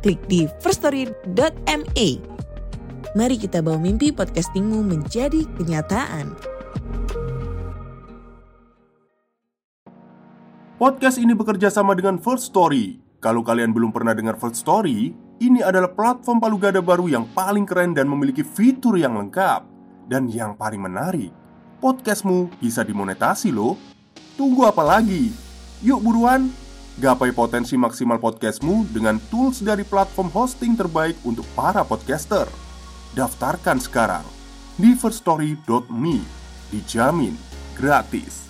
klik di firststory.me. Mari kita bawa mimpi podcastingmu menjadi kenyataan. Podcast ini bekerja sama dengan First Story. Kalau kalian belum pernah dengar First Story, ini adalah platform palu gada baru yang paling keren dan memiliki fitur yang lengkap. Dan yang paling menarik, podcastmu bisa dimonetasi loh. Tunggu apa lagi? Yuk buruan, gapai potensi maksimal podcastmu dengan tools dari platform hosting terbaik untuk para podcaster. Daftarkan sekarang di firststory.me. Dijamin gratis.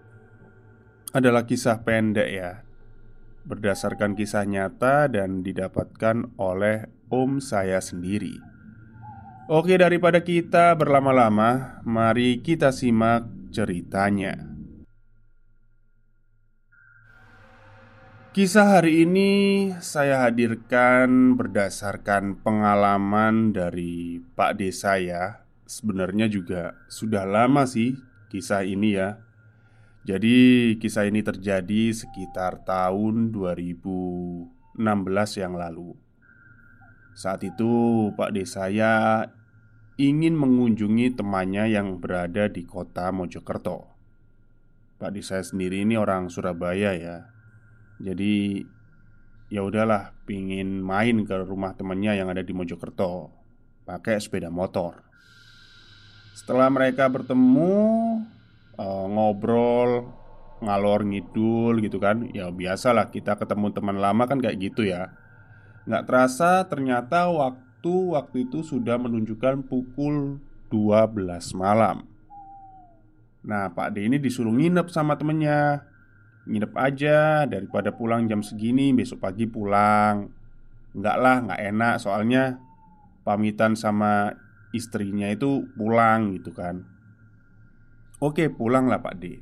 adalah kisah pendek ya Berdasarkan kisah nyata dan didapatkan oleh om saya sendiri. Oke daripada kita berlama-lama Mari kita simak ceritanya. Kisah hari ini saya hadirkan berdasarkan pengalaman dari Pak Desa ya. Sebenarnya juga sudah lama sih kisah ini ya jadi kisah ini terjadi sekitar tahun 2016 yang lalu. Saat itu Pak D saya ingin mengunjungi temannya yang berada di kota Mojokerto. Pak D saya sendiri ini orang Surabaya ya. Jadi ya udahlah pingin main ke rumah temannya yang ada di Mojokerto Pakai sepeda motor. Setelah mereka bertemu uh, ngobrol ngalor ngidul gitu kan. Ya biasalah kita ketemu teman lama kan kayak gitu ya. Nggak terasa ternyata waktu waktu itu sudah menunjukkan pukul 12 malam. Nah Pak D ini disuruh nginep sama temennya. Nginep aja daripada pulang jam segini besok pagi pulang. Enggak lah nggak enak. Soalnya Pamitan sama istrinya itu pulang gitu kan Oke, pulanglah Pak D.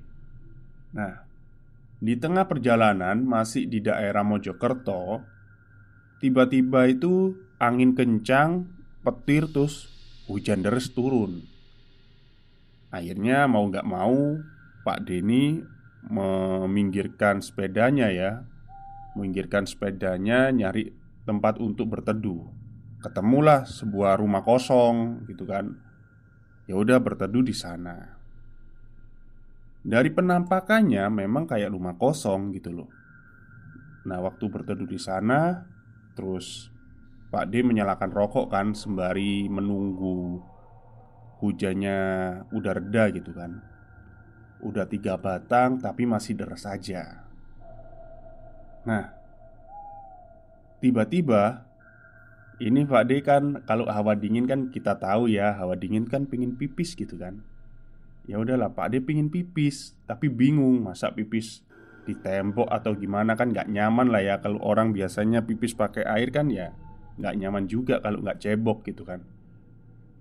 Nah, di tengah perjalanan masih di daerah Mojokerto, tiba-tiba itu angin kencang, petir terus hujan deras turun. Akhirnya mau nggak mau Pak Denny meminggirkan sepedanya ya, meminggirkan sepedanya nyari tempat untuk berteduh. Ketemulah sebuah rumah kosong gitu kan. Ya udah berteduh di sana. Dari penampakannya memang kayak rumah kosong gitu loh. Nah, waktu berteduh di sana, terus Pak D menyalakan rokok kan sembari menunggu hujannya udah reda gitu kan. Udah tiga batang tapi masih deras saja. Nah, tiba-tiba ini Pak D kan kalau hawa dingin kan kita tahu ya hawa dingin kan pingin pipis gitu kan Ya udahlah Pak Ade pingin pipis Tapi bingung masa pipis di tembok atau gimana kan nggak nyaman lah ya Kalau orang biasanya pipis pakai air kan ya nggak nyaman juga kalau nggak cebok gitu kan.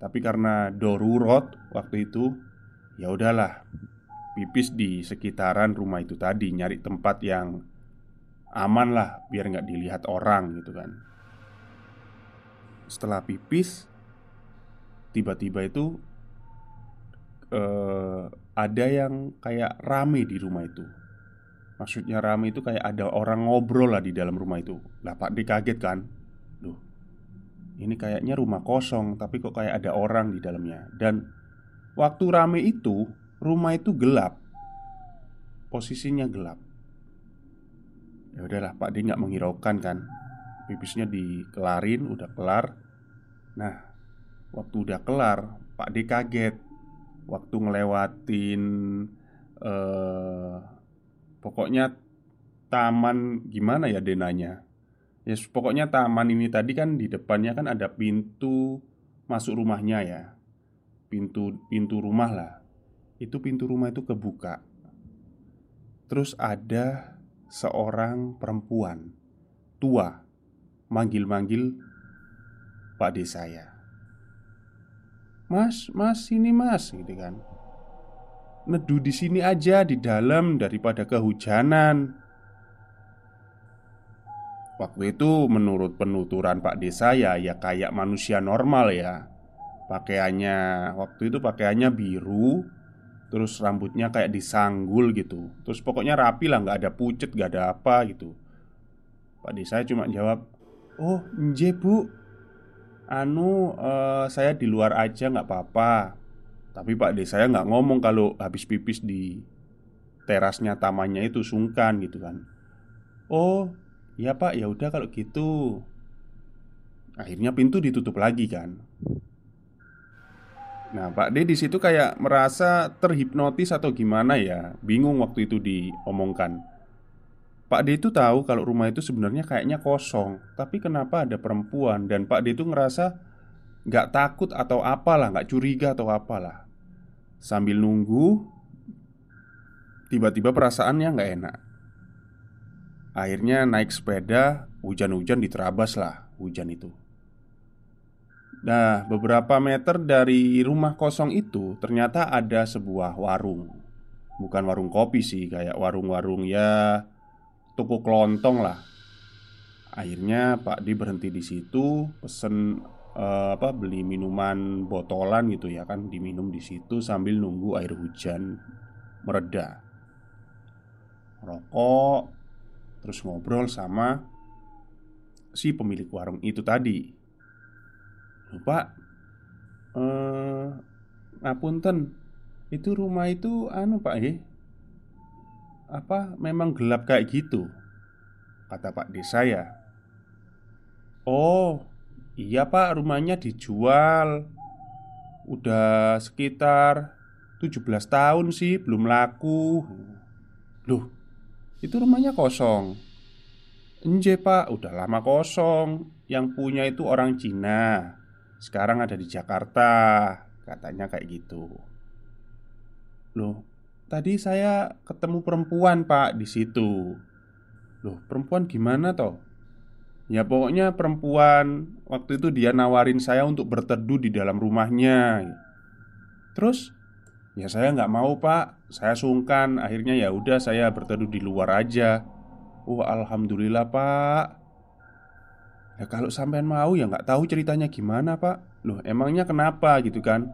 Tapi karena dorurot waktu itu Ya udahlah Pipis di sekitaran rumah itu tadi Nyari tempat yang aman lah biar nggak dilihat orang gitu kan. Setelah pipis Tiba-tiba itu eh, Ada yang kayak rame di rumah itu. Maksudnya rame itu kayak ada orang ngobrol lah di dalam rumah itu. Lah Pak D kaget kan? Loh Ini kayaknya rumah kosong Tapi kok kayak ada orang di dalamnya. Dan Waktu rame itu Rumah itu gelap. Posisinya gelap. Ya udahlah Pak D nggak menghiraukan kan? Pipisnya dikelarin Udah kelar. Nah Waktu udah kelar Pak D kaget Waktu ngelewatin eh, Pokoknya taman gimana ya denanya? Ya pokoknya taman ini tadi kan di depannya kan ada pintu masuk rumahnya ya. Pintu pintu rumah lah. Itu pintu rumah itu kebuka. Terus ada seorang perempuan tua manggil-manggil Pak D saya Mas, mas, sini mas, gitu kan Neduh di sini aja di dalam daripada kehujanan. Waktu itu menurut penuturan Pak Desa ya ya kayak manusia normal ya. Pakaiannya waktu itu pakaiannya biru, terus rambutnya kayak disanggul gitu. Terus pokoknya rapi lah, nggak ada pucet, nggak ada apa gitu. Pak Desa cuma jawab, "Oh, nje bu, anu uh, saya di luar aja nggak apa-apa." Tapi Pak D saya nggak ngomong kalau habis pipis di terasnya tamannya itu sungkan gitu kan. Oh, iya Pak, ya udah kalau gitu. Akhirnya pintu ditutup lagi kan. Nah, Pak D di situ kayak merasa terhipnotis atau gimana ya, bingung waktu itu diomongkan. Pak D itu tahu kalau rumah itu sebenarnya kayaknya kosong, tapi kenapa ada perempuan? Dan Pak D itu ngerasa nggak takut atau apalah, nggak curiga atau apalah. Sambil nunggu Tiba-tiba perasaannya nggak enak. Akhirnya naik sepeda Hujan-hujan diterabas lah Hujan itu. Nah beberapa meter dari rumah kosong itu Ternyata ada sebuah warung. Bukan warung kopi sih Kayak warung-warung ya Toko kelontong lah. Akhirnya Pak Di berhenti di situ Pesen uh, apa beli minuman botolan gitu ya kan diminum di situ sambil nunggu air hujan mereda. Rokok terus ngobrol sama si pemilik warung itu tadi. Lupa eh ngapunten itu rumah itu anu pak ya apa memang gelap kayak gitu kata pak desa ya oh Iya pak rumahnya dijual. Udah sekitar 17 tahun sih belum laku. Loh itu rumahnya kosong? Enje pak udah lama kosong. Yang punya itu orang Cina. Sekarang ada di Jakarta Katanya kayak gitu. Loh Tadi saya ketemu perempuan pak di situ. Loh perempuan gimana toh? Ya pokoknya perempuan Waktu itu dia nawarin saya untuk berteduh di dalam rumahnya. Terus Ya saya nggak mau pak. Saya sungkan. Akhirnya ya udah saya berteduh di luar aja. Oh alhamdulillah pak. Ya kalau sampean mau ya nggak tahu ceritanya gimana pak. Loh emangnya kenapa gitu kan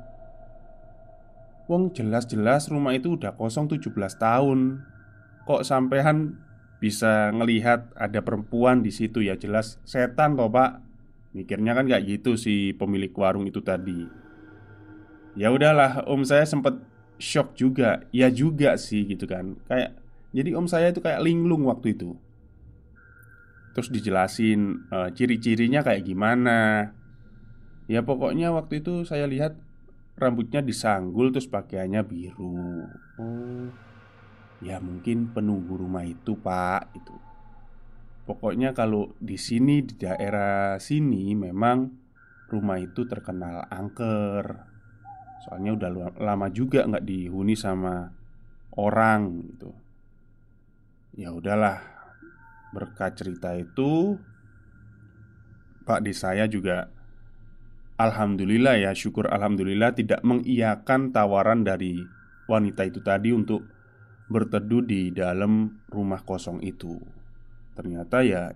Wong jelas-jelas rumah itu udah kosong 17 tahun. Kok sampean bisa ngelihat ada perempuan di situ? Ya jelas setan toh pak. Mikirnya kan kayak gitu si pemilik warung itu tadi. Ya udahlah om saya sempet shock juga. Ya juga sih gitu kan. Kayak Jadi om saya itu kayak linglung waktu itu. Terus dijelasin uh, ciri-cirinya kayak gimana. Ya pokoknya waktu itu saya lihat Rambutnya disanggul terus pakaiannya biru. Oh. Ya mungkin penunggu rumah itu pak itu Pokoknya kalau di sini di daerah sini memang rumah itu terkenal angker. Soalnya udah lama juga nggak dihuni sama orang gitu. Ya udahlah Berkat cerita itu Pak di saya juga Alhamdulillah ya syukur Alhamdulillah tidak mengiyakan tawaran dari wanita itu tadi untuk berteduh di dalam rumah kosong itu. Ternyata ya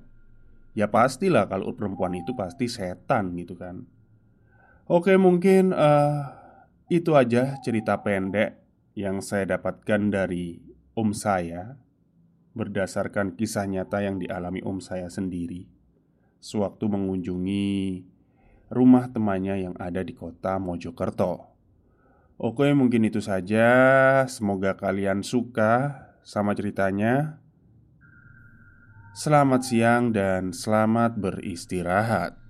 Ya pastilah kalau perempuan itu pasti setan gitu kan Oke mungkin uh, itu aja cerita pendek yang saya dapatkan dari om saya Berdasarkan kisah nyata yang dialami om saya sendiri Sewaktu mengunjungi rumah temannya yang ada di kota Mojokerto. Oke mungkin itu saja. Semoga kalian suka sama ceritanya. Selamat siang dan selamat beristirahat.